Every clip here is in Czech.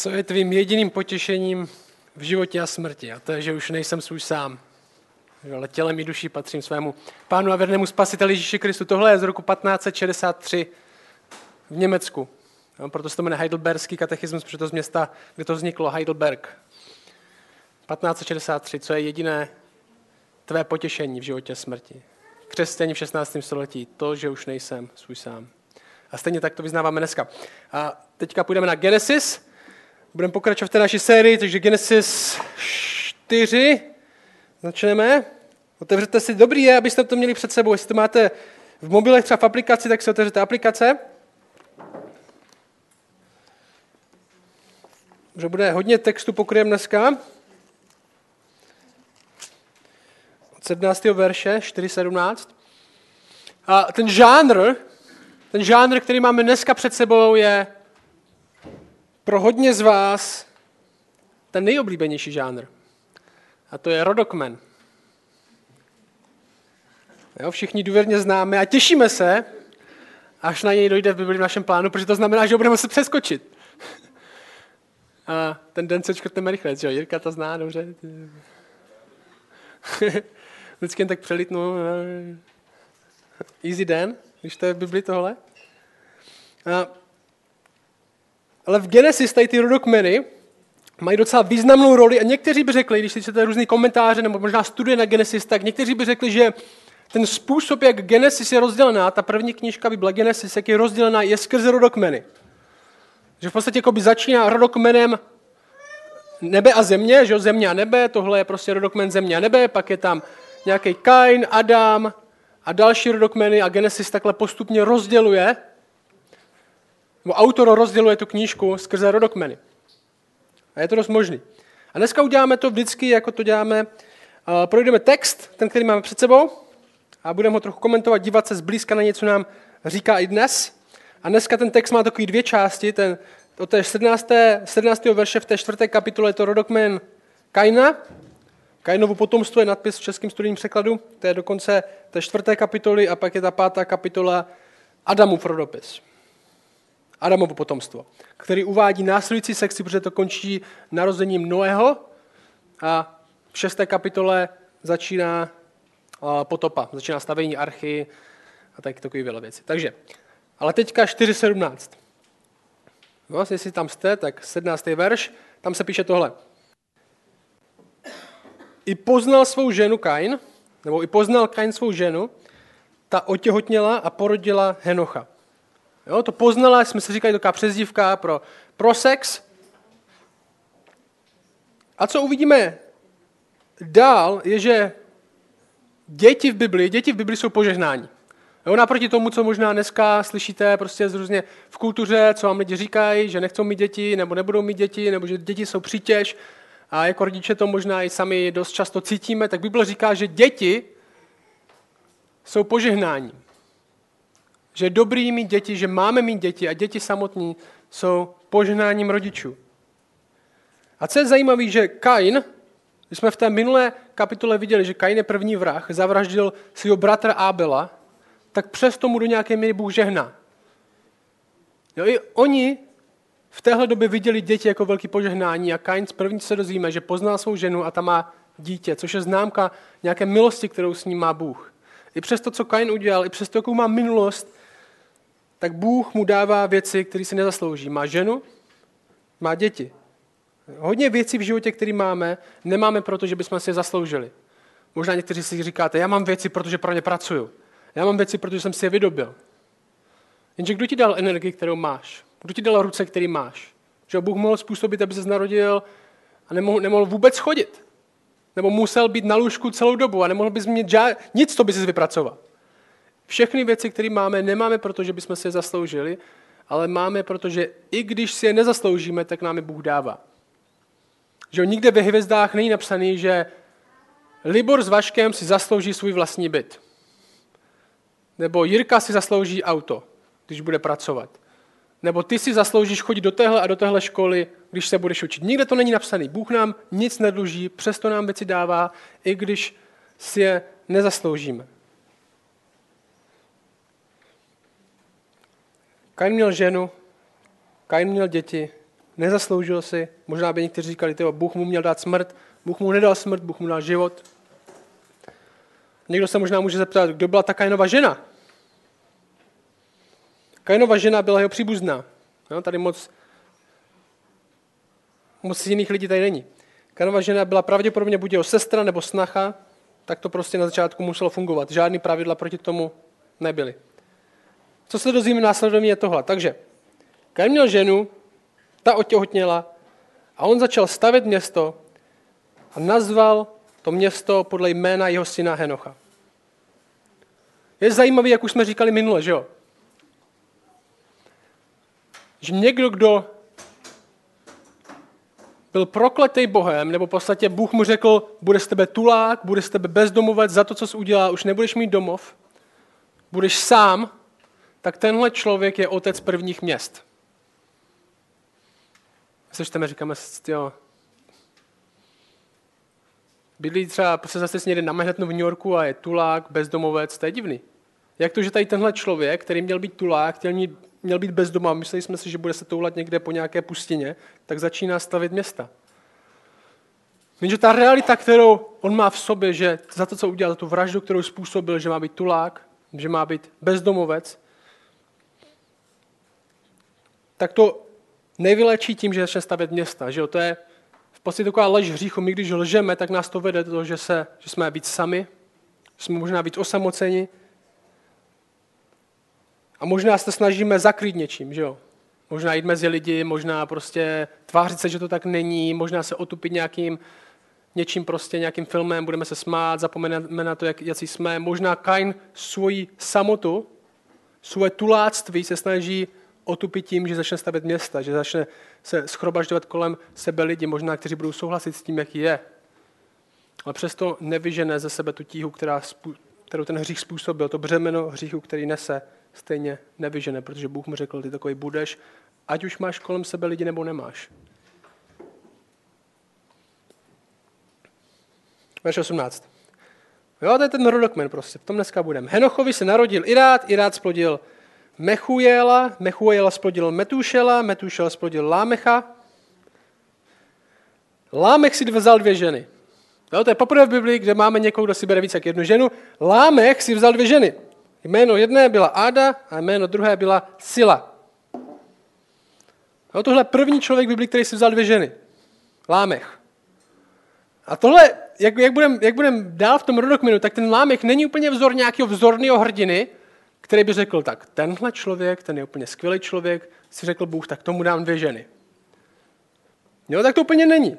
Co je tvým jediným potěšením v životě a smrti? A to je, že už nejsem svůj sám. Ale tělem i duší patřím svému pánu a věrnému spasiteli Ježíši Kristu. Tohle je z roku 1563 v Německu. No, proto se to jmenuje Heidelberský katechismus, protože to z města, kde to vzniklo, Heidelberg. 1563, co je jediné tvé potěšení v životě a smrti. Křesťaní v 16. století, to, že už nejsem svůj sám. A stejně tak to vyznáváme dneska. A teďka půjdeme na Genesis. Budeme pokračovat v té naší sérii, takže Genesis 4. Začneme. Otevřete si, dobrý je, abyste to měli před sebou. Jestli to máte v mobilech třeba v aplikaci, tak si otevřete aplikace. Že bude hodně textu pokryjem dneska. Od 17. verše 4.17. A ten žánr, ten žánr, který máme dneska před sebou, je pro hodně z vás ten nejoblíbenější žánr. A to je rodokmen. Jo, všichni důvěrně známe a těšíme se, až na něj dojde v Bibli v našem plánu, protože to znamená, že ho budeme muset přeskočit. A ten den se čkrtneme rychle, že jo? Jirka to zná dobře. Vždycky jen tak přelitnu. Easy den, když to je v Bibli tohle. A, ale v Genesis tady ty rodokmeny mají docela významnou roli a někteří by řekli, když si čtete různé komentáře nebo možná studie na Genesis, tak někteří by řekli, že ten způsob, jak Genesis je rozdělená, ta první knižka Bible Genesis, jak je rozdělená, je skrze rodokmeny. Že v podstatě jako by začíná rodokmenem nebe a země, že jo, země a nebe, tohle je prostě rodokmen země a nebe, pak je tam nějaký Kain, Adam a další rodokmeny a Genesis takhle postupně rozděluje, nebo autor rozděluje tu knížku skrze rodokmeny. A je to dost možný. A dneska uděláme to vždycky, jako to děláme. Projdeme text, ten, který máme před sebou, a budeme ho trochu komentovat, dívat se zblízka na něco nám říká i dnes. A dneska ten text má takový dvě části. Ten, od té 17. 17. verše v té čtvrté kapitole je to rodokmen Kaina. Kainovu potomstvo je nadpis v českém studijním překladu. To je dokonce té čtvrté kapitoly a pak je ta pátá kapitola Adamův rodopis. Adamovo potomstvo, který uvádí následující sekci, protože to končí narozením Noého a v šesté kapitole začíná potopa, začíná stavení archy a tak takové věci. Takže, ale teďka 4.17. No, jestli tam jste, tak 17. verš, tam se píše tohle. I poznal svou ženu Kain, nebo i poznal Kain svou ženu, ta otěhotněla a porodila Henocha. Jo, to poznala, jsme si říkali, taková přezdívka pro, pro sex. A co uvidíme dál, je, že děti v Bibli, děti v Bibli jsou požehnání. Jo, naproti tomu, co možná dneska slyšíte prostě z v kultuře, co vám lidi říkají, že nechcou mít děti, nebo nebudou mít děti, nebo že děti jsou přítěž, a jako rodiče to možná i sami dost často cítíme, tak Bible říká, že děti jsou požehnáním. Že je dobrý mít děti, že máme mít děti a děti samotní jsou požehnáním rodičů. A co je zajímavé, že Kain, když jsme v té minulé kapitole viděli, že Kain je první vrah, zavraždil svého bratra Abela, tak přesto mu do nějaké míry Bůh žehná. Jo, I oni v téhle době viděli děti jako velký požehnání a Kain z první se dozvíme, že poznal svou ženu a ta má dítě, což je známka nějaké milosti, kterou s ním má Bůh. I přes to, co Kain udělal, i přes to, jakou má minulost, tak Bůh mu dává věci, které si nezaslouží. Má ženu, má děti. Hodně věcí v životě, které máme, nemáme proto, že bychom si je zasloužili. Možná někteří si říkáte, já mám věci, protože pro ně pracuju. Já mám věci, protože jsem si je vydobil. Jenže kdo ti dal energii, kterou máš? Kdo ti dal ruce, který máš? Že Bůh mohl způsobit, aby se narodil a nemohl, nemohl vůbec chodit. Nebo musel být na lůžku celou dobu a nemohl bys mít žád... nic, co bys vypracoval. Všechny věci, které máme, nemáme proto, že bychom si je zasloužili, ale máme, protože i když si je nezasloužíme, tak nám je Bůh dává. Že nikde ve hvězdách není napsaný, že Libor s Vaškem si zaslouží svůj vlastní byt. Nebo Jirka si zaslouží auto, když bude pracovat. Nebo ty si zasloužíš chodit do téhle a do téhle školy, když se budeš učit. Nikde to není napsaný. Bůh nám nic nedluží, přesto nám věci dává, i když si je nezasloužíme. Kain měl ženu, Kain měl děti, nezasloužil si. Možná by někteří říkali, tyjo, Bůh mu měl dát smrt, Bůh mu nedal smrt, Bůh mu dal život. Někdo se možná může zeptat, kdo byla ta Kainova žena? Kainova žena byla jeho příbuzná. No, tady moc, moc jiných lidí tady není. Kainova žena byla pravděpodobně buď jeho sestra nebo snacha, tak to prostě na začátku muselo fungovat. Žádný pravidla proti tomu nebyly. Co se dozvíme následovně je tohle. Takže Kain měl ženu, ta otěhotněla a on začal stavět město a nazval to město podle jména jeho syna Henocha. Je zajímavý, jak už jsme říkali minule, že jo? Že někdo, kdo byl prokletý Bohem, nebo v podstatě Bůh mu řekl, bude z tebe tulák, bude z tebe bezdomovec za to, co jsi udělal, už nebudeš mít domov, budeš sám, tak tenhle člověk je otec prvních měst. Slyšíme, říkáme, jo, bydlí třeba se zase někde na Manhattanu v New Yorku a je tulák, bezdomovec, to je divný. Jak to, že tady tenhle člověk, který měl být tulák, chtěl mít, měl být bezdoma, mysleli jsme si, že bude se toulat někde po nějaké pustině, tak začíná stavit města. Jenže ta realita, kterou on má v sobě, že za to, co udělal, za tu vraždu, kterou způsobil, že má být tulák, že má být bezdomovec, tak to nevylečí tím, že začne stavět města. Že jo? To je v podstatě taková lež hříchu. My když lžeme, tak nás to vede do toho, že, se, že jsme víc sami, že jsme možná víc osamoceni, a možná se snažíme zakrýt něčím, že jo? Možná jít mezi lidi, možná prostě tvářit se, že to tak není, možná se otupit nějakým něčím prostě, nějakým filmem, budeme se smát, zapomeneme na to, jak, jací jsme. Možná Kain svoji samotu, svoje tuláctví se snaží otupit tím, že začne stavět města, že začne se schrobažďovat kolem sebe lidi, možná kteří budou souhlasit s tím, jaký je. Ale přesto nevyžené ze sebe tu tíhu, která, kterou ten hřích způsobil, to břemeno hříchu, který nese stejně nevyžene, protože Bůh mu řekl, ty takový budeš, ať už máš kolem sebe lidi nebo nemáš. Verš 18. Jo, to je ten rodokmen prostě, v tom dneska budeme. Henochovi se narodil Irát, Irát splodil Mechujela, Mechujela splodil Metušela, Metušel splodil Lámecha. Lámech si vzal dvě ženy. Jo, to je poprvé v Biblii, kde máme někoho, kdo si bere více jak jednu ženu. Lámech si vzal dvě ženy. Jméno jedné byla Áda a jméno druhé byla Sila. No, tohle první člověk v Biblii, který si vzal dvě ženy. Lámech. A tohle, jak, jak budeme jak budem dál v tom rodokmenu, tak ten Lámech není úplně vzor nějakého vzorného hrdiny, který by řekl, tak tenhle člověk, ten je úplně skvělý člověk, si řekl Bůh, tak tomu dám dvě ženy. Jo, tak to úplně není.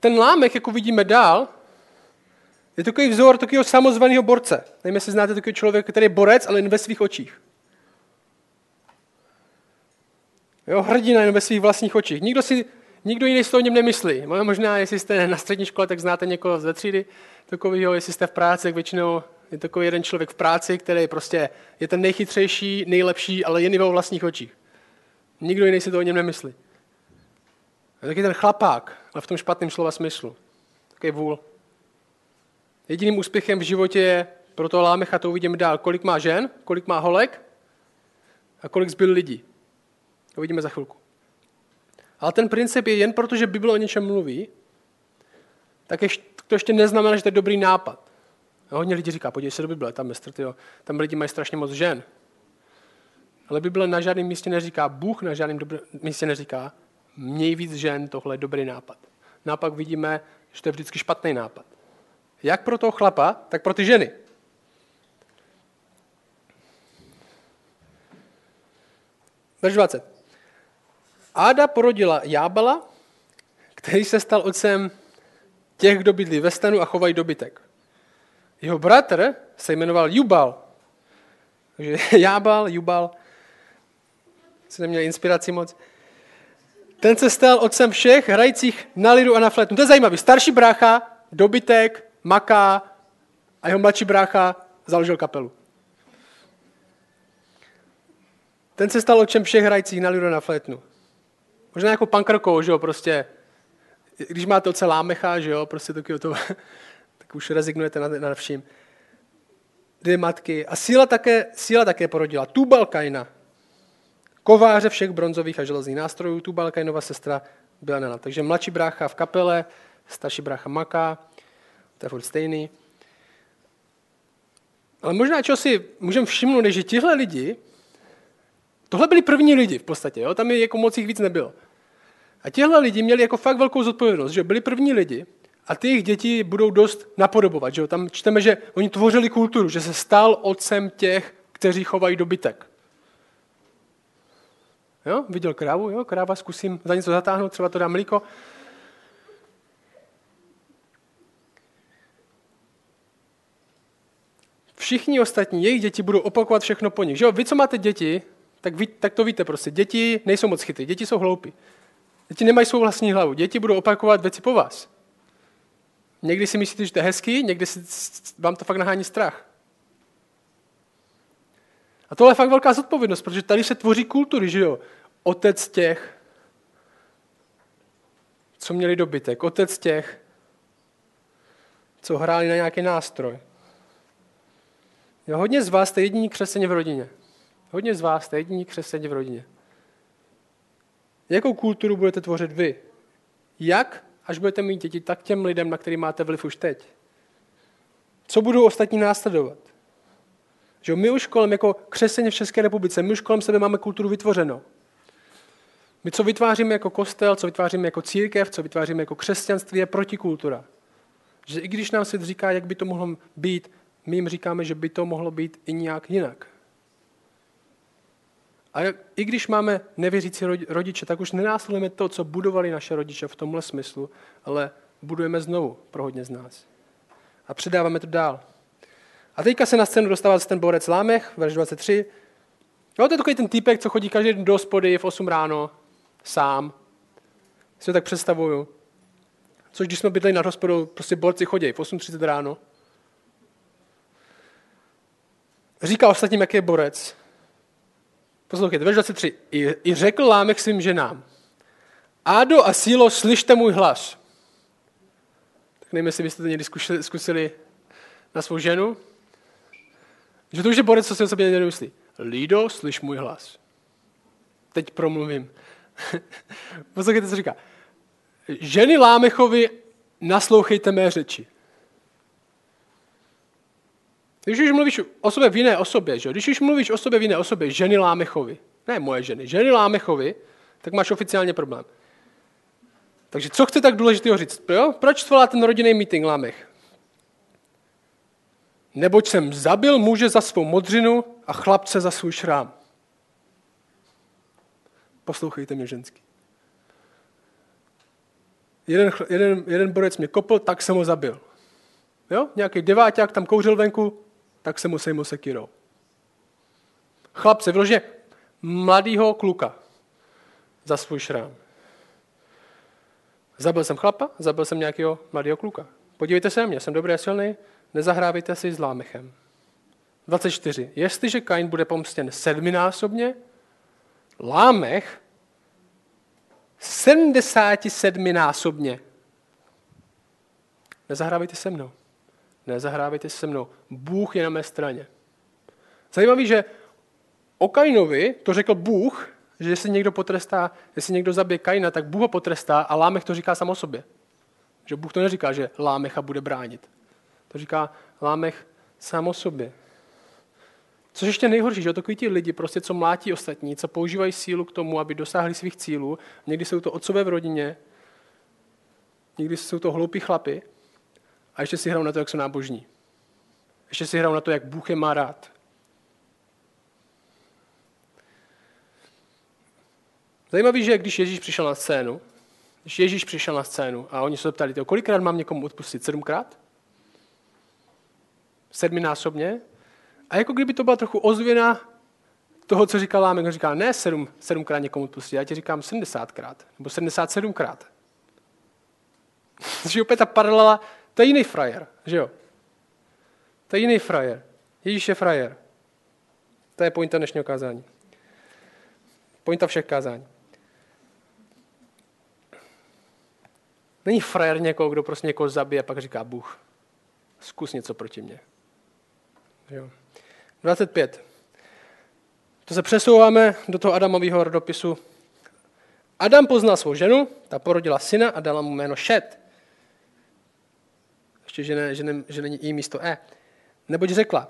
Ten Lámech, jako vidíme dál, je takový vzor takového samozvaného borce. Nevím, jestli znáte takový člověk, který je borec, ale jen ve svých očích. Jo, hrdina jen ve svých vlastních očích. Nikdo, si, nikdo jiný si to o něm nemyslí. Možná, jestli jste na střední škole, tak znáte někoho ze třídy takového, jestli jste v práci, tak většinou je takový jeden člověk v práci, který prostě je ten nejchytřejší, nejlepší, ale jen ve vlastních očích. Nikdo jiný si to o něm nemyslí. Je taky ten chlapák, ale v tom špatném slova smyslu. Takový vůl. Jediným úspěchem v životě je, pro toho Lámecha to uvidíme dál, kolik má žen, kolik má holek a kolik zbyl lidí. To uvidíme za chvilku. Ale ten princip je jen proto, že Bible o něčem mluví, tak to ještě neznamená, že to je dobrý nápad. Hodně lidí říká, podívej se do Bible, tam, mistr, tyjo, tam lidi mají strašně moc žen. Ale Bible na žádném místě neříká, Bůh na žádném dobrý, místě neříká, měj víc žen, tohle je dobrý nápad. Nápak vidíme, že to je vždycky špatný nápad. Jak pro toho chlapa, tak pro ty ženy. Verš 20. Áda porodila Jábala, který se stal otcem těch, kdo bydlí ve stanu a chovají dobytek. Jeho bratr se jmenoval Jubal. Takže Jábal, Jubal, se neměl inspiraci moc. Ten se stal otcem všech hrajících na lidu a na fletu. To je zajímavé. Starší brácha, dobytek, maká a jeho mladší brácha založil kapelu. Ten se stal očem všech hrajících na lidu na flétnu. Možná jako pankrkou, že jo, prostě. Když máte oce lámecha, že jo, prostě taky to, tak už rezignujete nad, nad vším. Dvě matky. A síla také, síla také porodila. Tubal Kaina. kováře všech bronzových a železných nástrojů, tu Balkajnova sestra byla Nana. Takže mladší brácha v kapele, starší brácha maká, to je furt stejný. Ale možná, čo si můžeme všimnout, je, že tihle lidi, tohle byli první lidi v podstatě, jo? tam je jako moc jich víc nebylo. A tihle lidi měli jako fakt velkou zodpovědnost, že byli první lidi a ty jejich děti budou dost napodobovat. Že jo? Tam čteme, že oni tvořili kulturu, že se stal otcem těch, kteří chovají dobytek. Jo? Viděl krávu, jo? kráva zkusím za něco zatáhnout, třeba to dá mlíko. Všichni ostatní, jejich děti budou opakovat všechno po nich. Že jo? Vy, co máte děti, tak, ví, tak to víte prostě. Děti nejsou moc chytré, děti jsou hloupí. Děti nemají svou vlastní hlavu. Děti budou opakovat věci po vás. Někdy si myslíte, že to je hezký, někdy si, vám to fakt nahání strach. A tohle je fakt velká zodpovědnost, protože tady se tvoří kultury, že jo? Otec těch, co měli dobytek, otec těch, co hráli na nějaký nástroj. Jo, hodně z vás jste jediní křesťané v rodině. Hodně z vás jste jediní křesťané v rodině. Jakou kulturu budete tvořit vy? Jak, až budete mít děti, tak těm lidem, na který máte vliv už teď? Co budou ostatní následovat? Že my už kolem, jako křesťané v České republice, my už kolem sebe máme kulturu vytvořenou. My, co vytváříme jako kostel, co vytváříme jako církev, co vytváříme jako křesťanství, je protikultura. Že i když nám svět říká, jak by to mohlo být, my jim říkáme, že by to mohlo být i nějak jinak. A i když máme nevěřící rodiče, tak už nenásledujeme to, co budovali naše rodiče v tomhle smyslu, ale budujeme znovu pro hodně z nás. A předáváme to dál. A teďka se na scénu dostává ten borec Lámech, verš 23. Jo, to je takový ten týpek, co chodí každý den do hospody v 8 ráno, sám. Si to tak představuju. Což když jsme bydleli na hospodu, prostě borci chodí v 8.30 ráno. Říká ostatním, jaký je borec. Poslouchejte, verš 23. I, I řekl Lámech svým ženám, Ádo a Sílo, slyšte můj hlas. Tak nevím, jestli byste to někdy zkusili, zkusili na svou ženu. Že to už je borec, co si o sobě nemyslí. Lido, slyš můj hlas. Teď promluvím. Poslouchejte, co říká. Ženy Lámechovi, naslouchejte mé řeči. Když už mluvíš o sobě v jiné osobě, že? když už mluvíš o sobě v jiné osobě, ženy Lámechovi, ne moje ženy, ženy Lámechovi, tak máš oficiálně problém. Takže co chce tak důležitého říct? Jo? Proč svolá ten rodinný meeting Lámech? Neboť jsem zabil muže za svou modřinu a chlapce za svůj šrám. Poslouchejte mě ženský. Jeden, jeden, jeden borec mě kopl, tak jsem ho zabil. Jo? Nějaký deváťák tam kouřil venku, tak se mu sejmu sekirou. Chlapce, vyloženě mladýho kluka za svůj šrám. Zabil jsem chlapa, zabil jsem nějakého mladého kluka. Podívejte se na mě, jsem dobrý a silný, nezahrávejte si s lámechem. 24. Jestliže Kain bude pomstěn sedminásobně, Lámech 77 násobně. Nezahrávejte se mnou. Nezahrávejte se mnou. Bůh je na mé straně. Zajímavý, že o Kainovi to řekl Bůh, že jestli někdo potrestá, jestli někdo zabije Kaina, tak Bůh ho potrestá a Lámech to říká sám o sobě. Že Bůh to neříká, že Lámecha bude bránit. To říká Lámech sám o sobě. Což ještě nejhorší, že takový ti lidi, prostě, co mlátí ostatní, co používají sílu k tomu, aby dosáhli svých cílů, někdy jsou to otcové v rodině, někdy jsou to hloupí chlapy a ještě si hrajou na to, jak jsou nábožní. Ještě si hrajou na to, jak Bůh je má rád. Zajímavý, že když Ježíš přišel na scénu, když Ježíš přišel na scénu a oni se zeptali, kolikrát mám někomu odpustit? Sedmkrát? Sedminásobně? A jako kdyby to byla trochu ozvěna toho, co říkal Lámek. On říká, ne sedm, sedmkrát někomu odpustit, já ti říkám sedmdesátkrát, nebo sedmdesát sedmkrát. že opět ta paralela, to je jiný frajer, že jo? To je jiný frajer. Ježíš je frajer. To je pointa dnešního kázání. Pointa všech kázání. Není frajer někoho, kdo prostě někoho zabije a pak říká Bůh, zkus něco proti mně. Jo. 25. To se přesouváme do toho Adamového rodopisu. Adam poznal svou ženu, ta porodila syna a dala mu jméno Šet. Ještě, že, ne, že, ne, že není i místo E. Neboť řekla,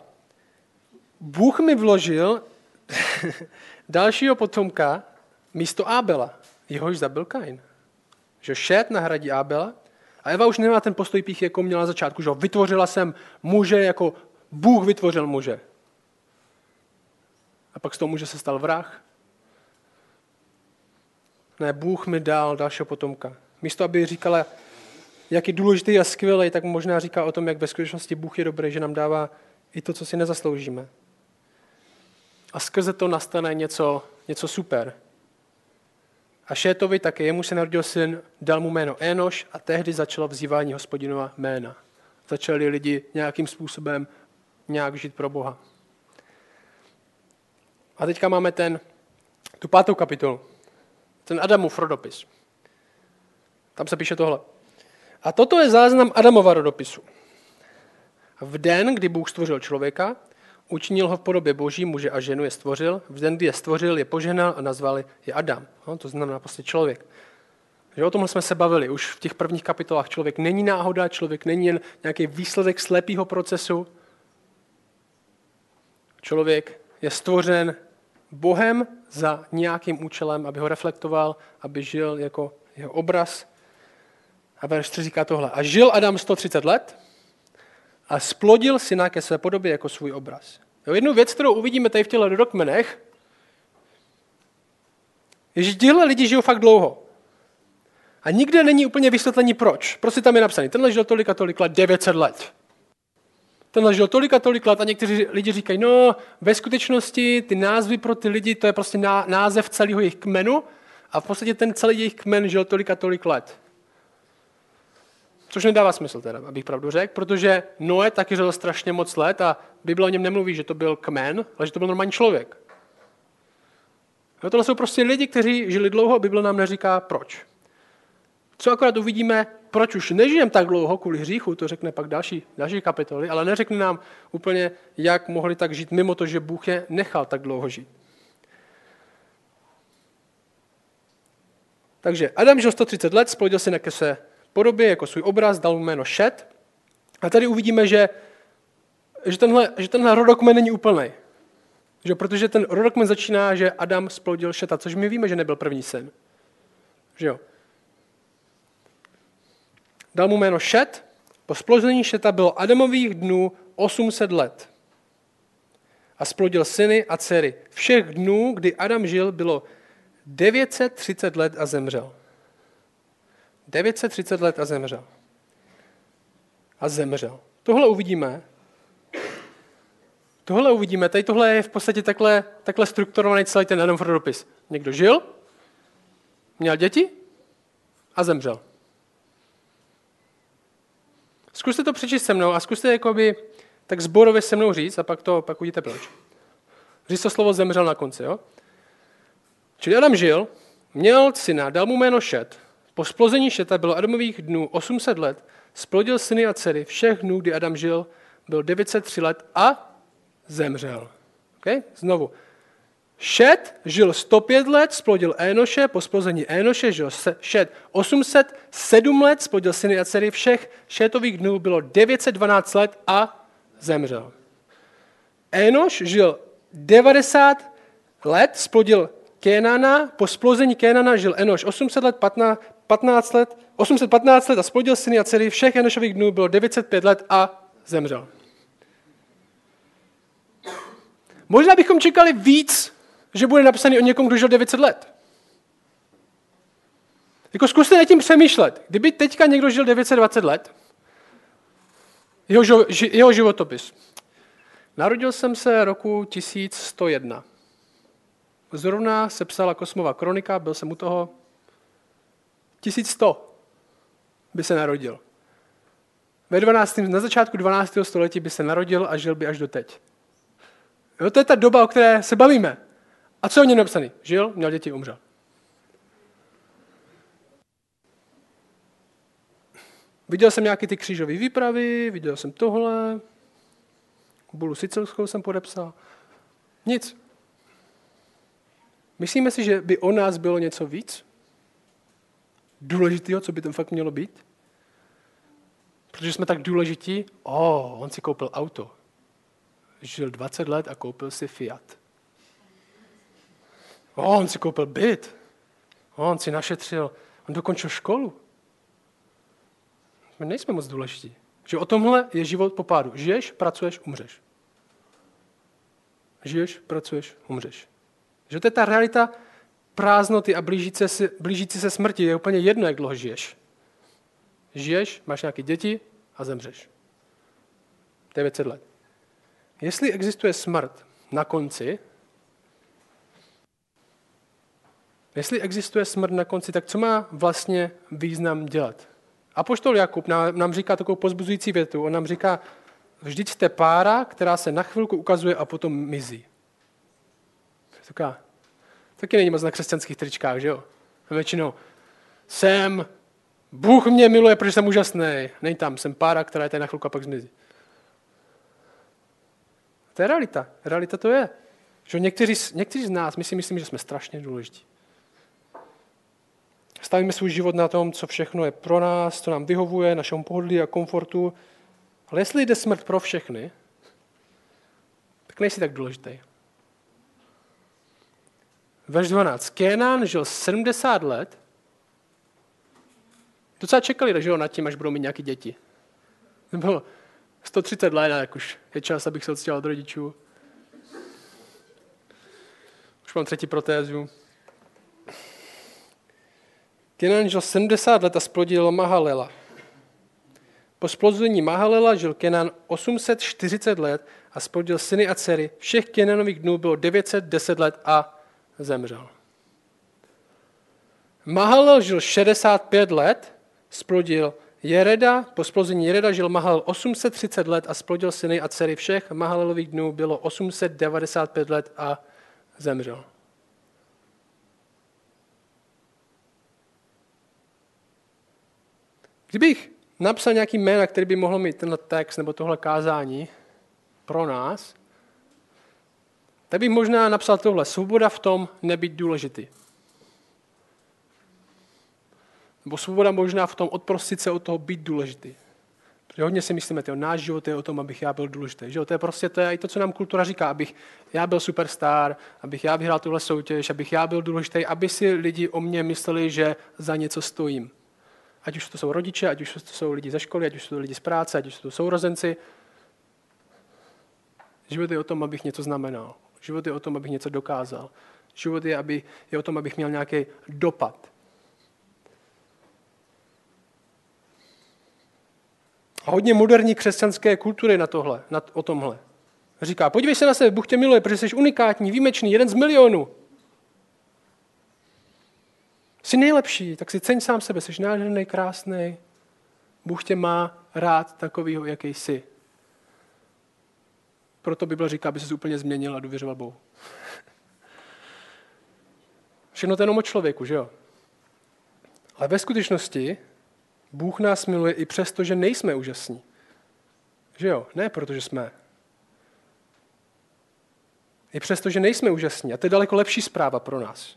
Bůh mi vložil dalšího potomka místo Ábela, jehož zabil Kain. Že Šet nahradí Ábela a Eva už nemá ten postoj píchy, jako měla začátku, že vytvořila jsem muže, jako Bůh vytvořil muže. A pak z toho muže se stal vrah. Ne, Bůh mi dal dalšího potomka. Místo, aby říkala, jak je důležitý a skvělý, tak možná říká o tom, jak ve skutečnosti Bůh je dobrý, že nám dává i to, co si nezasloužíme. A skrze to nastane něco, něco super. A Šétovi také jemu se narodil syn, dal mu jméno Énoš a tehdy začalo vzývání hospodinova jména. Začali lidi nějakým způsobem nějak žít pro Boha. A teďka máme ten, tu pátou kapitolu. Ten Adamův rodopis. Tam se píše tohle. A toto je záznam Adamova rodopisu. V den, kdy Bůh stvořil člověka, učinil ho v podobě boží, muže a ženu je stvořil. V den, kdy je stvořil, je poženal a nazvali je Adam. No, to znamená prostě člověk. Že o tomhle jsme se bavili už v těch prvních kapitolách. Člověk není náhoda, člověk není jen nějaký výsledek slepého procesu. Člověk je stvořen Bohem za nějakým účelem, aby ho reflektoval, aby žil jako jeho obraz. A verš 3 říká tohle. A žil Adam 130 let a splodil syna ke své podobě jako svůj obraz. Jo, jednu věc, kterou uvidíme tady v těle rodokmenech, je, že tihle lidi žijou fakt dlouho. A nikde není úplně vysvětlení proč. Prostě tam je napsaný, tenhle žil tolik a tolik let, 900 let. Tenhle žil tolik a tolik let a někteří lidi říkají, no ve skutečnosti ty názvy pro ty lidi, to je prostě název celého jejich kmenu a v podstatě ten celý jejich kmen žil tolik a tolik let. Což nedává smysl teda, abych pravdu řekl, protože Noé taky žil strašně moc let a Bible o něm nemluví, že to byl kmen, ale že to byl normální člověk. No, tohle jsou prostě lidi, kteří žili dlouho a Bible nám neříká proč. Co akorát uvidíme, proč už nežijem tak dlouho kvůli hříchu, to řekne pak další, další kapitoly, ale neřekne nám úplně, jak mohli tak žít, mimo to, že Bůh je nechal tak dlouho žít. Takže Adam žil 130 let, splodil si na kese podobě, jako svůj obraz, dal mu jméno Šet. A tady uvidíme, že, že, tenhle, že tenhle rodokmen není úplný. Že, protože ten rodokmen začíná, že Adam splodil Šeta, což my víme, že nebyl první syn. Že jo? Dal mu jméno Šet, po splození Šeta bylo Adamových dnů 800 let. A splodil syny a dcery. Všech dnů, kdy Adam žil, bylo 930 let a zemřel. 930 let a zemřel. A zemřel. Tohle uvidíme. Tohle uvidíme. Tady tohle je v podstatě takhle, takhle strukturovaný celý ten Adamův dopis. Někdo žil, měl děti a zemřel. Zkuste to přečíst se mnou a zkuste jakoby tak zborově se mnou říct a pak to pak uvidíte proč. Říct to slovo zemřel na konci. Jo? Čili Adam žil, měl syna, dal mu jméno Šet, po splození Šeta bylo Adamových dnů 800 let, splodil syny a dcery. Všech dnů, kdy Adam žil, byl 903 let a zemřel. Okay? Znovu. Šet žil 105 let, splodil Énoše, po splození Énoše žil Šet 807 let, splodil syny a dcery. Všech Šetových dnů bylo 912 let a zemřel. Énoš žil 90 let, splodil Kénana, po splození Kénana žil Enoš 800 let, 15, 15 let, 815 let a splodil syny a dcery. Všech Enošových dnů bylo 905 let a zemřel. Možná bychom čekali víc, že bude napsaný o někom, kdo žil 900 let. Jako zkuste nad tím přemýšlet. Kdyby teďka někdo žil 920 let, jeho, jeho životopis. Narodil jsem se roku 1101. Zrovna se psala Kosmova kronika, byl jsem u toho. 1100 by se narodil. Ve 12. na začátku 12. století by se narodil a žil by až do teď. Jo, to je ta doba, o které se bavíme. A co je o něm napsaný? Žil, měl děti, umřel. Viděl jsem nějaký ty křížové výpravy, viděl jsem tohle, bulu sicilskou jsem podepsal. Nic. Myslíme si, že by o nás bylo něco víc? Důležitého, co by to fakt mělo být? Protože jsme tak důležití, o, oh, on si koupil auto. Žil 20 let a koupil si Fiat. O, oh, on si koupil byt. O, oh, on si našetřil, on dokončil školu. My nejsme moc důležití. Že o tomhle je život po pádu. Žiješ, pracuješ, umřeš. Žiješ, pracuješ, umřeš. Že to je ta realita prázdnoty a blížící se, blížící se smrti. Je úplně jedno, jak dlouho žiješ. Žiješ, máš nějaké děti a zemřeš. 900 let. Jestli existuje smrt na konci, jestli existuje smrt na konci, tak co má vlastně význam dělat? A poštol Jakub nám říká takovou pozbuzující větu. On nám říká, vždyť jste pára, která se na chvilku ukazuje a potom mizí. Taká, taky není moc na křesťanských tričkách, že jo? Většinou jsem, Bůh mě miluje, protože jsem úžasný. Není tam, jsem pára, která je tady na chvilku a pak zmizí. To je realita. Realita to je. Že někteří, někteří z nás, my si myslím, že jsme strašně důležití. Stavíme svůj život na tom, co všechno je pro nás, co nám vyhovuje, našemu pohodlí a komfortu. Ale jestli jde smrt pro všechny, tak nejsi tak důležitý. Verš 12. Kénán žil 70 let. Docela čekali, že jo, nad tím, až budou mít nějaké děti. Bylo 130 let, jak už je čas, abych se odstěhoval od rodičů. Už mám třetí protézu. Kenan žil 70 let a splodil Mahalela. Po splození Mahalela žil Kenan 840 let a splodil syny a dcery. Všech Kenanových dnů bylo 910 let a zemřel. Mahalel žil 65 let, splodil Jereda, po splození Jereda žil Mahalel 830 let a splodil syny a dcery. Všech Mahalelových dnů bylo 895 let a zemřel. Kdybych napsal nějaký jména, který by mohl mít tenhle text nebo tohle kázání pro nás, tak bych možná napsal tohle. Svoboda v tom nebýt důležitý. Nebo svoboda možná v tom odprostit se od toho být důležitý. Protože hodně si myslíme, že náš život je o tom, abych já byl důležitý. Že? To je prostě to, je i to, co nám kultura říká, abych já byl superstar, abych já vyhrál tuhle soutěž, abych já byl důležitý, aby si lidi o mě mysleli, že za něco stojím. Ať už to jsou rodiče, ať už to jsou lidi ze školy, ať už to jsou lidi z práce, ať už to jsou sourozenci. Život je o tom, abych něco znamenal. Život je o tom, abych něco dokázal. Život je, aby, je o tom, abych měl nějaký dopad. A hodně moderní křesťanské kultury na tohle, na, o tomhle. Říká, podívej se na sebe, Bůh tě miluje, protože jsi unikátní, výjimečný, jeden z milionů. Jsi nejlepší, tak si ceň sám sebe, jsi nádherný, krásný. Bůh tě má rád takovýho, jaký jsi. Proto Bible říká, aby se úplně změnil a důvěřoval Bohu. Všechno to jenom o člověku, že jo? Ale ve skutečnosti Bůh nás miluje i přesto, že nejsme úžasní. Že jo? Ne protože jsme. I přesto, že nejsme úžasní. A to je daleko lepší zpráva pro nás.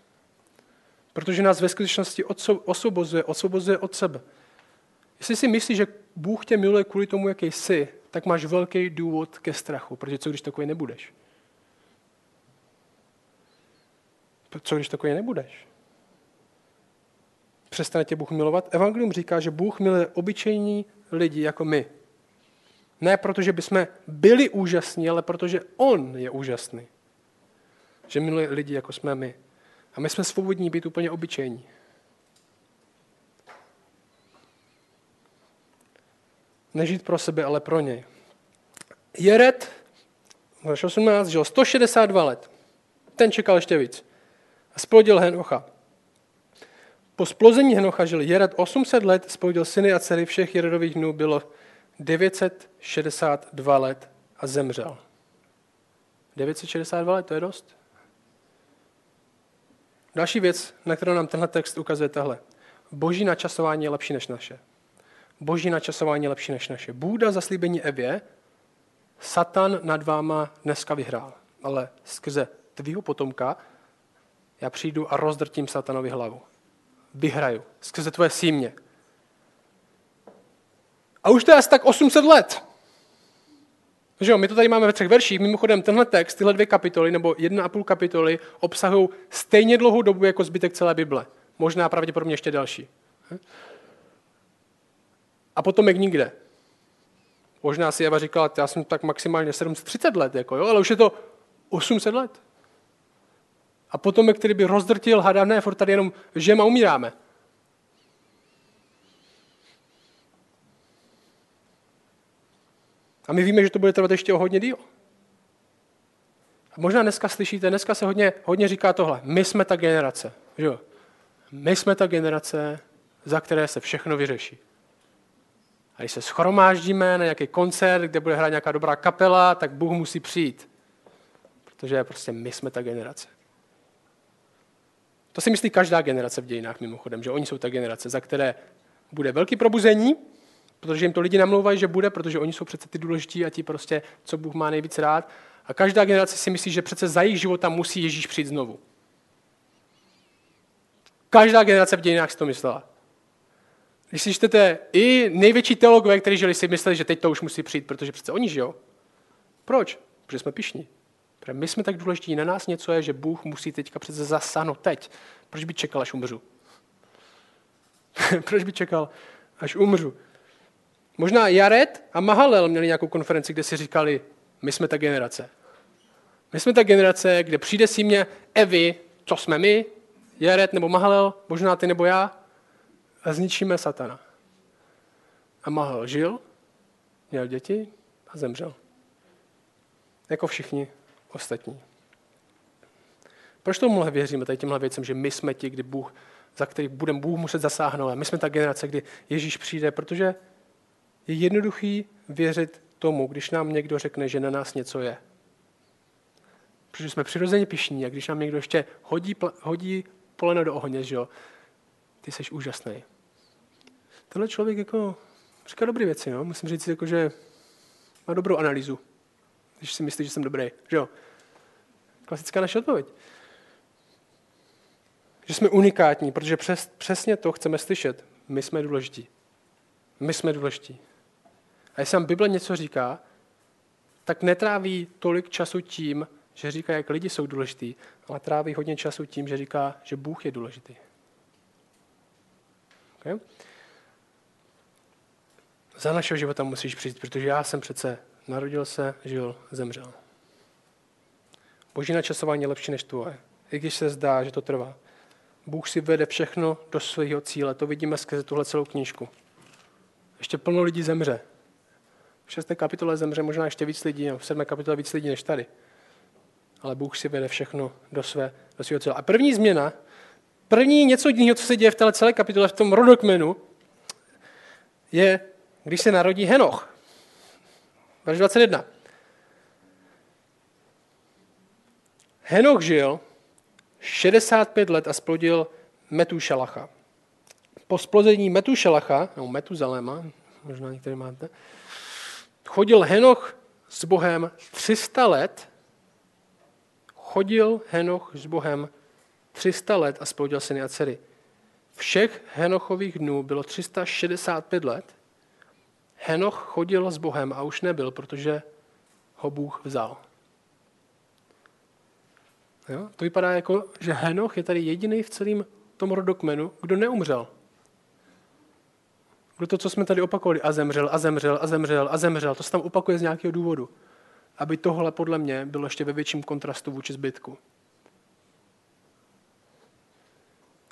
Protože nás ve skutečnosti osvobozuje, osvobozuje od sebe. Jestli si myslíš, že Bůh tě miluje kvůli tomu, jaký jsi, tak máš velký důvod ke strachu. Protože co když takový nebudeš? Co když takový nebudeš? Přestane tě Bůh milovat? Evangelium říká, že Bůh miluje obyčejní lidi jako my. Ne proto, že bychom byli úžasní, ale protože On je úžasný. Že miluje lidi, jako jsme my. A my jsme svobodní být úplně obyčejní. Nežít pro sebe, ale pro něj. Jered, verš 18, žil 162 let. Ten čekal ještě víc. A splodil Henocha. Po splození Henocha žil Jered 800 let, splodil syny a dcery všech Jeredových dnů bylo 962 let a zemřel. 962 let, to je dost? Další věc, na kterou nám tenhle text ukazuje tahle. Boží načasování je lepší než naše. Boží načasování je lepší než naše. Bůh dal zaslíbení Evě, Satan nad váma dneska vyhrál, ale skrze tvýho potomka já přijdu a rozdrtím satanovi hlavu. Vyhraju. Skrze tvoje símě. A už to je asi tak 800 let. Že jo, my to tady máme ve třech verších. Mimochodem, tenhle text, tyhle dvě kapitoly nebo jedna a půl kapitoly obsahují stejně dlouhou dobu jako zbytek celé Bible. Možná pravděpodobně ještě další. A potom jak nikde. Možná si Eva říkala, já jsem tak maximálně 730 let, jako, jo, ale už je to 800 let. A potom, který by rozdrtil, hada, ne, furt tady jenom žijeme a umíráme. A my víme, že to bude trvat ještě o hodně díl. A možná dneska slyšíte, dneska se hodně, hodně říká tohle. My jsme ta generace. Že jo? My jsme ta generace, za které se všechno vyřeší. A když se schromáždíme na nějaký koncert, kde bude hrát nějaká dobrá kapela, tak Bůh musí přijít. Protože prostě my jsme ta generace. To si myslí každá generace v dějinách mimochodem, že oni jsou ta generace, za které bude velký probuzení, protože jim to lidi namlouvají, že bude, protože oni jsou přece ty důležití a ti prostě, co Bůh má nejvíce rád. A každá generace si myslí, že přece za jejich života musí Ježíš přijít znovu. Každá generace v dějinách si to myslela. Když si čtete, i největší teologové, kteří žili, si mysleli, že teď to už musí přijít, protože přece oni žijou. Proč? Protože jsme pišní. Protože my jsme tak důležití, na nás něco je, že Bůh musí teďka přece zasáhnout teď. Proč by čekal, až umřu? Proč by čekal, až umřu? Možná Jared a Mahalel měli nějakou konferenci, kde si říkali, my jsme ta generace. My jsme ta generace, kde přijde si mě Evy, co jsme my, Jared nebo Mahalel, možná ty nebo já, a zničíme satana. A Mahalel žil, měl děti a zemřel. Jako všichni ostatní. Proč tomuhle věříme, tady těmhle věcem, že my jsme ti, kdy Bůh, za který budeme Bůh muset zasáhnout a my jsme ta generace, kdy Ježíš přijde, protože je jednoduchý věřit tomu, když nám někdo řekne, že na nás něco je. Protože jsme přirozeně pišní a když nám někdo ještě hodí, hodí poleno do ohně, že jo, ty jsi úžasný. Tenhle člověk jako říká dobré věci, no. musím říct, jako, že má dobrou analýzu, když si myslí, že jsem dobrý. Že jo? Klasická naše odpověď. Že jsme unikátní, protože přes, přesně to chceme slyšet. My jsme důležití. My jsme důležití. A jestli vám Bible něco říká, tak netráví tolik času tím, že říká, jak lidi jsou důležitý, ale tráví hodně času tím, že říká, že Bůh je důležitý. Okay? Za našeho života musíš přijít, protože já jsem přece narodil se, žil, zemřel. Boží načasování je lepší než tvoje, i když se zdá, že to trvá. Bůh si vede všechno do svého cíle. To vidíme skrze tuhle celou knížku. Ještě plno lidí zemře. V šesté kapitole zemře možná ještě víc lidí, v sedmé kapitole víc lidí než tady. Ale Bůh si vede všechno do, své, do svého cíle. A první změna, první něco jiného, co se děje v téhle celé kapitole, v tom rodokmenu, je, když se narodí Henoch. Verš 21. Henoch žil 65 let a splodil Metušelacha. Po splození Metušelacha, nebo Metuzaléma, možná některý máte, chodil Henoch s Bohem 300 let, chodil Henoch s Bohem 300 let a splodil syny a dcery. Všech Henochových dnů bylo 365 let. Henoch chodil s Bohem a už nebyl, protože ho Bůh vzal. Jo? To vypadá jako, že Henoch je tady jediný v celém tom rodokmenu, kdo neumřel. Kdo to, co jsme tady opakovali, a zemřel, a zemřel, a zemřel, a zemřel, to se tam opakuje z nějakého důvodu. Aby tohle podle mě bylo ještě ve větším kontrastu vůči zbytku.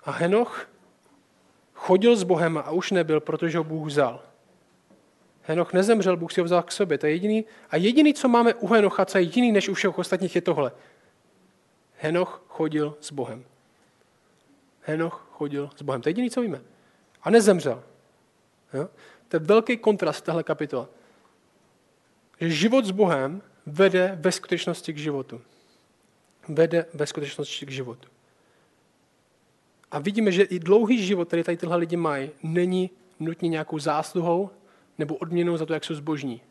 A Henoch chodil s Bohem a už nebyl, protože ho Bůh vzal. Henoch nezemřel, Bůh si ho vzal k sobě. To je jediný. A jediný, co máme u Henocha, co je jediný než u všech ostatních, je tohle. Henoch chodil s Bohem. Henoch chodil s Bohem. To je jediný, co víme. A nezemřel. Jo? To je velký kontrast v téhle kapitole. Že život s Bohem vede ve skutečnosti k životu. Vede ve skutečnosti k životu. A vidíme, že i dlouhý život, který tady tyhle lidi mají, není nutně nějakou zásluhou nebo odměnou za to, jak jsou zbožní.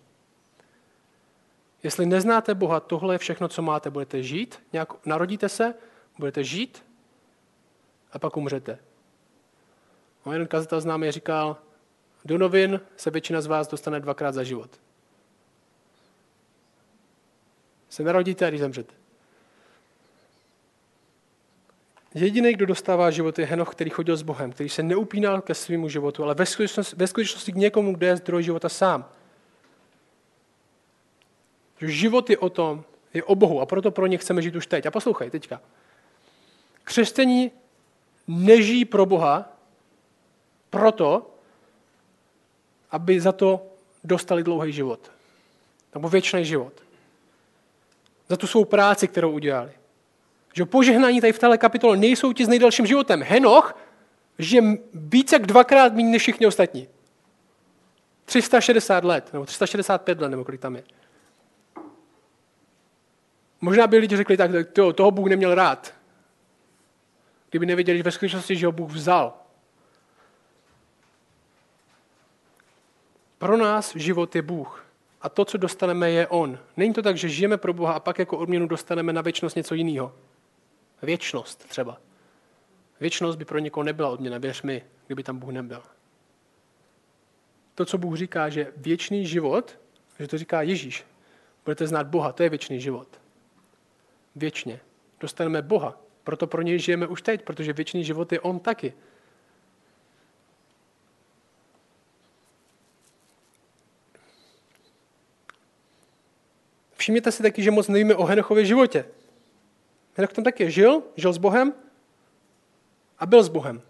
Jestli neznáte Boha, tohle je všechno, co máte. Budete žít, nějak, narodíte se, budete žít, a pak umřete. A jeden kazatel známý říkal, do novin se většina z vás dostane dvakrát za život. Se narodíte a když zemřete. Jediný, kdo dostává život, je Henoch, který chodil s Bohem, který se neupínal ke svému životu, ale ve skutečnosti, ve skutečnosti k někomu, kdo je zdroj života sám. Život je o tom, je o Bohu a proto pro ně chceme žít už teď. A poslouchej teďka. Křesťaní nežijí pro Boha proto, aby za to dostali dlouhý život. Nebo věčný život. Za tu svou práci, kterou udělali. Že požehnání tady v této kapitole nejsou ti s nejdelším životem. Henoch žije více jak dvakrát méně než všichni ostatní. 360 let, nebo 365 let, nebo kolik tam je. Možná by lidi řekli tak, to, toho Bůh neměl rád. Kdyby nevěděli že ve skutečnosti, že ho Bůh vzal. Pro nás život je Bůh. A to, co dostaneme, je On. Není to tak, že žijeme pro Boha a pak jako odměnu dostaneme na věčnost něco jiného. Věčnost třeba. Věčnost by pro někoho nebyla odměna, věř mi, kdyby tam Bůh nebyl. To, co Bůh říká, že věčný život, že to říká Ježíš, budete znát Boha, to je věčný život. Věčně. Dostaneme Boha, proto pro něj žijeme už teď, protože věčný život je On taky. Všimněte si taky, že moc nevíme o Henochově životě. Henoch tam taky žil, žil s Bohem a byl s Bohem.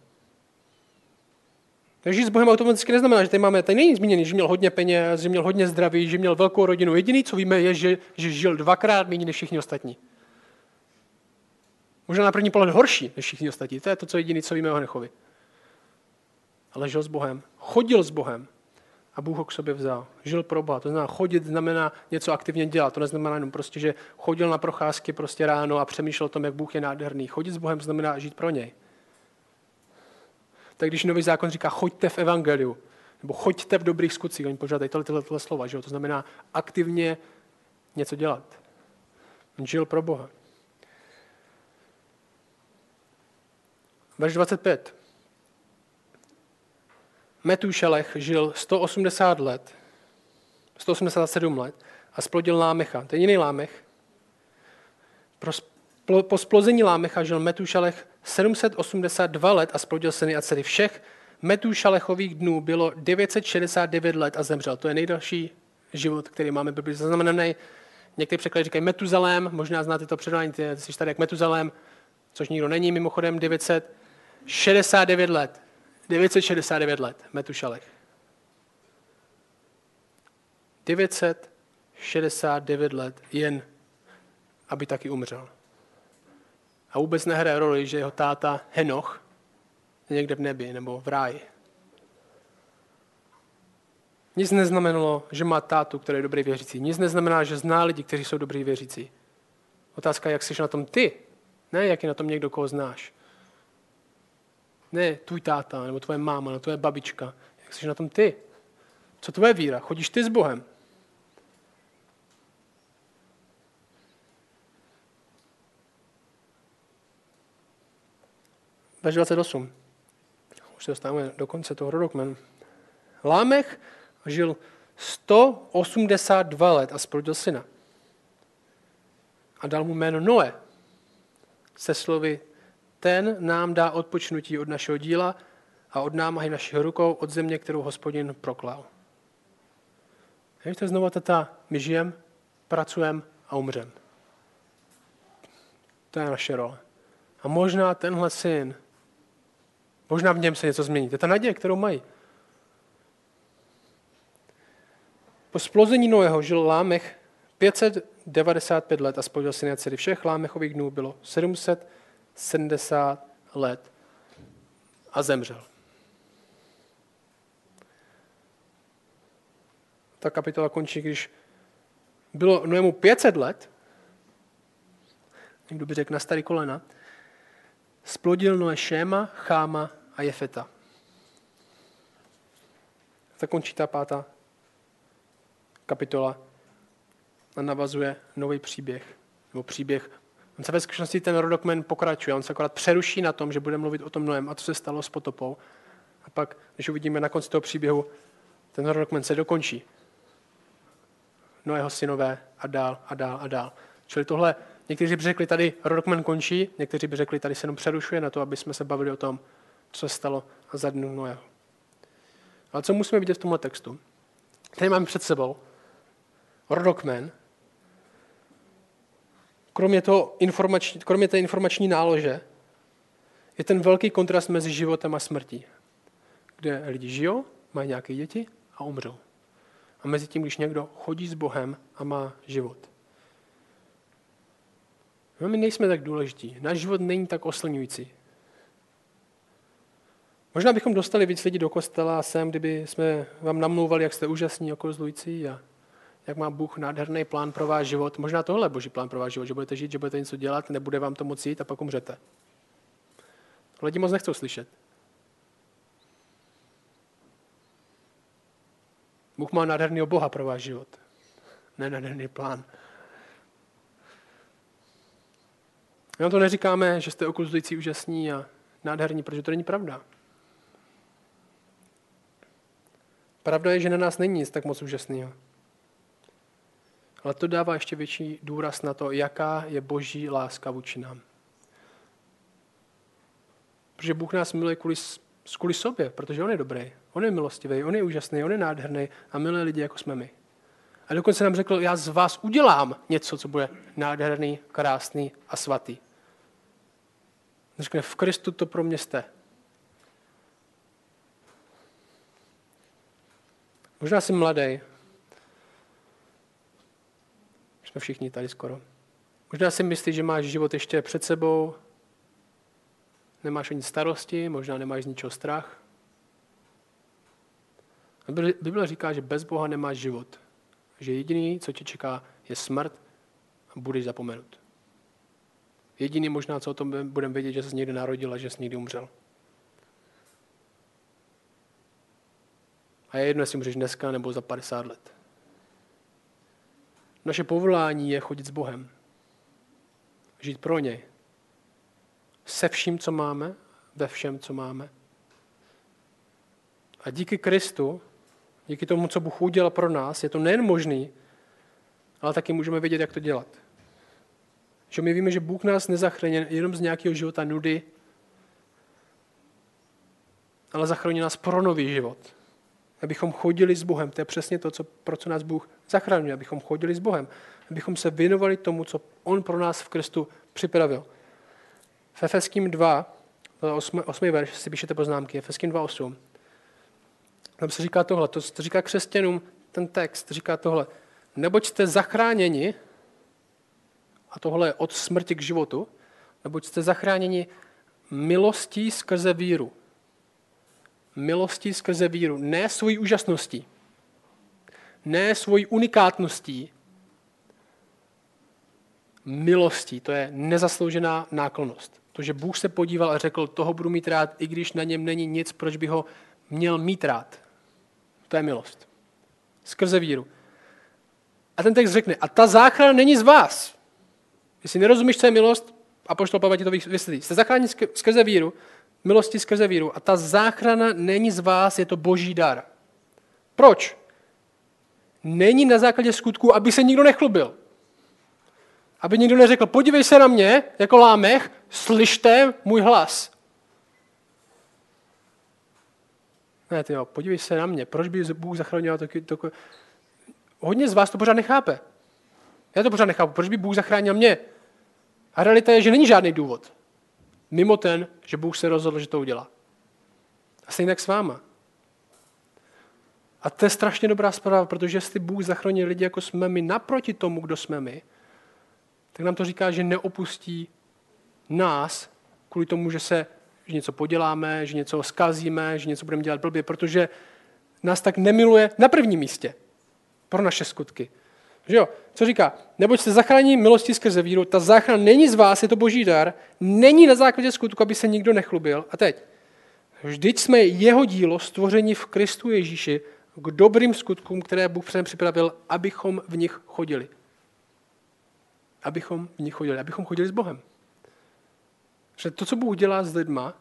Takže s Bohem automaticky neznamená, že tady máme, tady není zmíněný, že měl hodně peněz, že měl hodně zdraví, že měl velkou rodinu. Jediný, co víme, je, že, že žil dvakrát méně než všichni ostatní. Možná na první pohled horší než všichni ostatní. To je to, co jediný, co víme o Henochovi. Ale žil s Bohem, chodil s Bohem, a Bůh ho k sobě vzal. Žil pro Boha. To znamená, chodit znamená něco aktivně dělat. To neznamená jenom prostě, že chodil na procházky prostě ráno a přemýšlel o tom, jak Bůh je nádherný. Chodit s Bohem znamená žít pro něj. Tak když nový zákon říká, choďte v evangeliu, nebo choďte v dobrých skutcích, oni požádají tohle, tohle, tohle slova, že jo? to znamená aktivně něco dělat. On žil pro Boha. Verš 25. Metušelech žil 180 let, 187 let a splodil Lámecha. To je jiný Lámech. Po splození Lámecha žil Metušelech 782 let a splodil syny a dcery. Všech Metušalechových dnů bylo 969 let a zemřel. To je nejdelší život, který máme Bibli zaznamenaný. Někteří překlady říkají Metuzalém, možná znáte to předání, ty jsi tady jak Metuzalém, což nikdo není, mimochodem 969 let. 969 let, Metušalech. 969 let jen, aby taky umřel. A vůbec nehraje roli, že jeho táta Henoch je někde v nebi nebo v ráji. Nic neznamenalo, že má tátu, který je dobrý věřící. Nic neznamená, že zná lidi, kteří jsou dobrý věřící. Otázka je, jak jsi na tom ty, ne jak je na tom někdo, koho znáš. Ne tvůj táta, nebo tvoje máma, nebo tvoje babička. Jak jsi na tom ty? Co tvoje víra? Chodíš ty s Bohem? Verš 28. Už se dostáváme do konce toho rodokmenu. Lámech žil 182 let a splodil syna. A dal mu jméno Noé se slovy ten nám dá odpočnutí od našeho díla a od námahy našich rukou od země, kterou hospodin proklal. Je to znovu tata, my žijem, pracujeme a umřem. To je naše role. A možná tenhle syn, možná v něm se něco změní. To je ta naděje, kterou mají. Po splození Noého žil Lámech 595 let a spodil syny a dcery. Všech Lámechových dnů bylo 700 70 let a zemřel. Ta kapitola končí, když bylo Noému 500 let, někdo by řekl na starý kolena, splodil Noé Šéma, Cháma a Jefeta. Tak končí ta pátá kapitola a navazuje nový příběh, nebo příběh On se ve skutečnosti ten rodokmen pokračuje, on se akorát přeruší na tom, že bude mluvit o tom Noem a co se stalo s potopou. A pak, když uvidíme na konci toho příběhu, ten rodokmen se dokončí. Noého synové a dál a dál a dál. Čili tohle, někteří by řekli, tady rodokmen končí, někteří by řekli, tady se jenom přerušuje na to, aby jsme se bavili o tom, co se stalo za dnu Noého. Ale co musíme vidět v tomhle textu? Tady máme před sebou rodokmen, kromě, toho informační, kromě té informační nálože, je ten velký kontrast mezi životem a smrtí, kde lidi žijou, mají nějaké děti a umřou. A mezi tím, když někdo chodí s Bohem a má život. No, my nejsme tak důležití. Náš život není tak oslňující. Možná bychom dostali víc lidí do kostela a sem, kdyby jsme vám namlouvali, jak jste úžasní, okozlující a jak má Bůh nádherný plán pro váš život. Možná tohle je boží plán pro váš život, že budete žít, že budete něco dělat, nebude vám to moc jít a pak umřete. Lidi moc nechcou slyšet. Bůh má nádherný Boha pro váš život. Ne nádherný plán. Vám to neříkáme, že jste okultující úžasní a nádherní, protože to není pravda. Pravda je, že na nás není nic tak moc úžasného. Ale to dává ještě větší důraz na to, jaká je boží láska vůči nám. Protože Bůh nás miluje kvůli, kvůli sobě, protože On je dobrý, On je milostivý, On je úžasný, On je nádherný a miluje lidi, jako jsme my. A dokonce nám řekl, já z vás udělám něco, co bude nádherný, krásný a svatý. Řekne, v Kristu to pro mě jste. Možná jsi mladý. Jsme všichni tady skoro. Možná si myslíš, že máš život ještě před sebou, nemáš ani starosti, možná nemáš z ničeho strach. Bible říká, že bez Boha nemáš život. Že jediný, co tě čeká, je smrt a budeš zapomenut. Jediný možná, co o tom budeme vědět, že jsi někdy narodil a že jsi někdy umřel. A je jedno, jestli můžeš dneska nebo za 50 let. Naše povolání je chodit s Bohem. Žít pro něj. Se vším, co máme, ve všem, co máme. A díky Kristu, díky tomu, co Bůh udělal pro nás, je to nejen možný, ale taky můžeme vědět, jak to dělat. Že my víme, že Bůh nás nezachrání jenom z nějakého života nudy, ale zachrání nás pro nový život abychom chodili s Bohem. To je přesně to, co, pro co nás Bůh zachraňuje, abychom chodili s Bohem. Abychom se věnovali tomu, co On pro nás v Kristu připravil. V Efeským 2, 8, 8. verš, si píšete poznámky, Efeským 2.8. Tam se říká tohle, to, to říká křesťanům ten text, říká tohle. Neboť jste zachráněni, a tohle je od smrti k životu, neboť jste zachráněni milostí skrze víru milostí skrze víru, ne svojí úžasností, ne svojí unikátností, milostí, to je nezasloužená náklonost. To, že Bůh se podíval a řekl, toho budu mít rád, i když na něm není nic, proč by ho měl mít rád. To je milost. Skrze víru. A ten text řekne, a ta záchrana není z vás. Jestli nerozumíš, co je milost, a poštol Pavel ti to vysvětlí. Jste zachráněni skrze víru, milosti skrze víru. A ta záchrana není z vás, je to boží dar. Proč? Není na základě skutku, aby se nikdo nechlubil. Aby nikdo neřekl, podívej se na mě, jako lámech, slyšte můj hlas. Ne, ty jo, podívej se na mě, proč by Bůh zachránil taky, taky... Hodně z vás to pořád nechápe. Já to pořád nechápu, proč by Bůh zachránil mě. A realita je, že není žádný důvod. Mimo ten, že Bůh se rozhodl, že to udělá. A stejně tak s váma. A to je strašně dobrá zpráva, protože jestli Bůh zachrání lidi, jako jsme my, naproti tomu, kdo jsme my, tak nám to říká, že neopustí nás kvůli tomu, že se že něco poděláme, že něco zkazíme, že něco budeme dělat blbě, protože nás tak nemiluje na prvním místě pro naše skutky. Že jo? Co říká? Neboť se zachrání milosti skrze víru, ta záchrana není z vás, je to boží dar, není na základě skutku, aby se nikdo nechlubil. A teď, vždyť jsme jeho dílo stvoření v Kristu Ježíši k dobrým skutkům, které Bůh předem připravil, abychom v nich chodili. abychom v nich chodili, abychom chodili s Bohem. Že to, co Bůh dělá s lidma,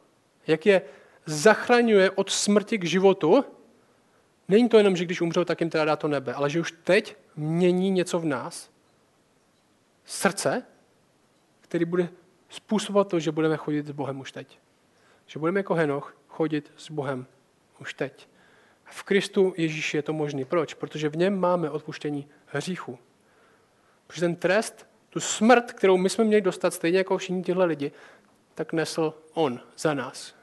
jak je zachraňuje od smrti k životu, není to jenom, že když umřou, tak jim teda dá to nebe, ale že už teď mění něco v nás, srdce, který bude způsobovat to, že budeme chodit s Bohem už teď. Že budeme jako Henoch chodit s Bohem už teď. V Kristu Ježíši je to možné. Proč? Protože v něm máme odpuštění hříchu. Protože ten trest, tu smrt, kterou my jsme měli dostat, stejně jako všichni tyhle lidi, tak nesl on za nás.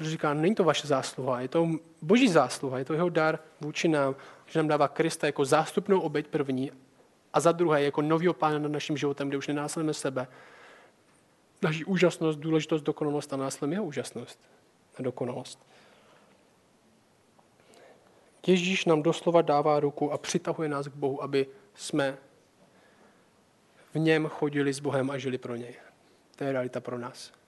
Protože říká, není to vaše zásluha, je to boží zásluha, je to jeho dar vůči nám, že nám dává Krista jako zástupnou oběť první a za druhé jako novýho pána nad naším životem, kde už nenásledujeme sebe. Naší úžasnost, důležitost, dokonalost a následujeme jeho úžasnost a dokonalost. Ježíš nám doslova dává ruku a přitahuje nás k Bohu, aby jsme v něm chodili s Bohem a žili pro něj. To je realita pro nás.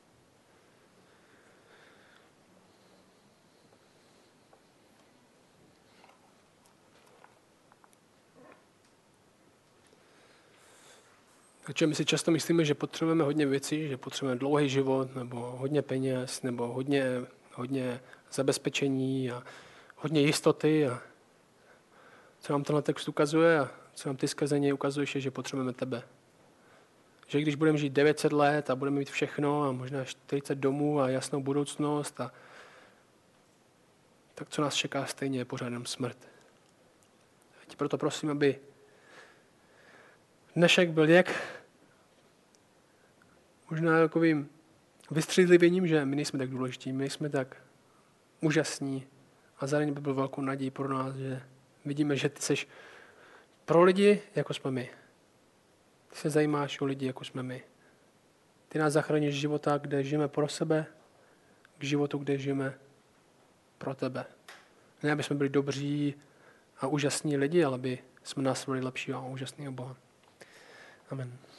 Takže my si často myslíme, že potřebujeme hodně věcí, že potřebujeme dlouhý život, nebo hodně peněz, nebo hodně, hodně zabezpečení a hodně jistoty. A co nám tenhle text ukazuje a co nám ty skazení ukazuješ, je, že potřebujeme tebe. Že když budeme žít 900 let a budeme mít všechno a možná 40 domů a jasnou budoucnost, a, tak co nás čeká stejně je pořád jenom smrt. A ti proto prosím, aby dnešek byl jak možná takovým vystřízlivěním, že my nejsme tak důležití, my nejsme tak úžasní a zároveň by byl velkou naději pro nás, že vidíme, že ty jsi pro lidi, jako jsme my. Ty se zajímáš o lidi, jako jsme my. Ty nás zachráníš života, kde žijeme pro sebe, k životu, kde žijeme pro tebe. Ne, aby jsme byli dobří a úžasní lidi, ale aby jsme nás byli lepší a úžasného Boha. Amen.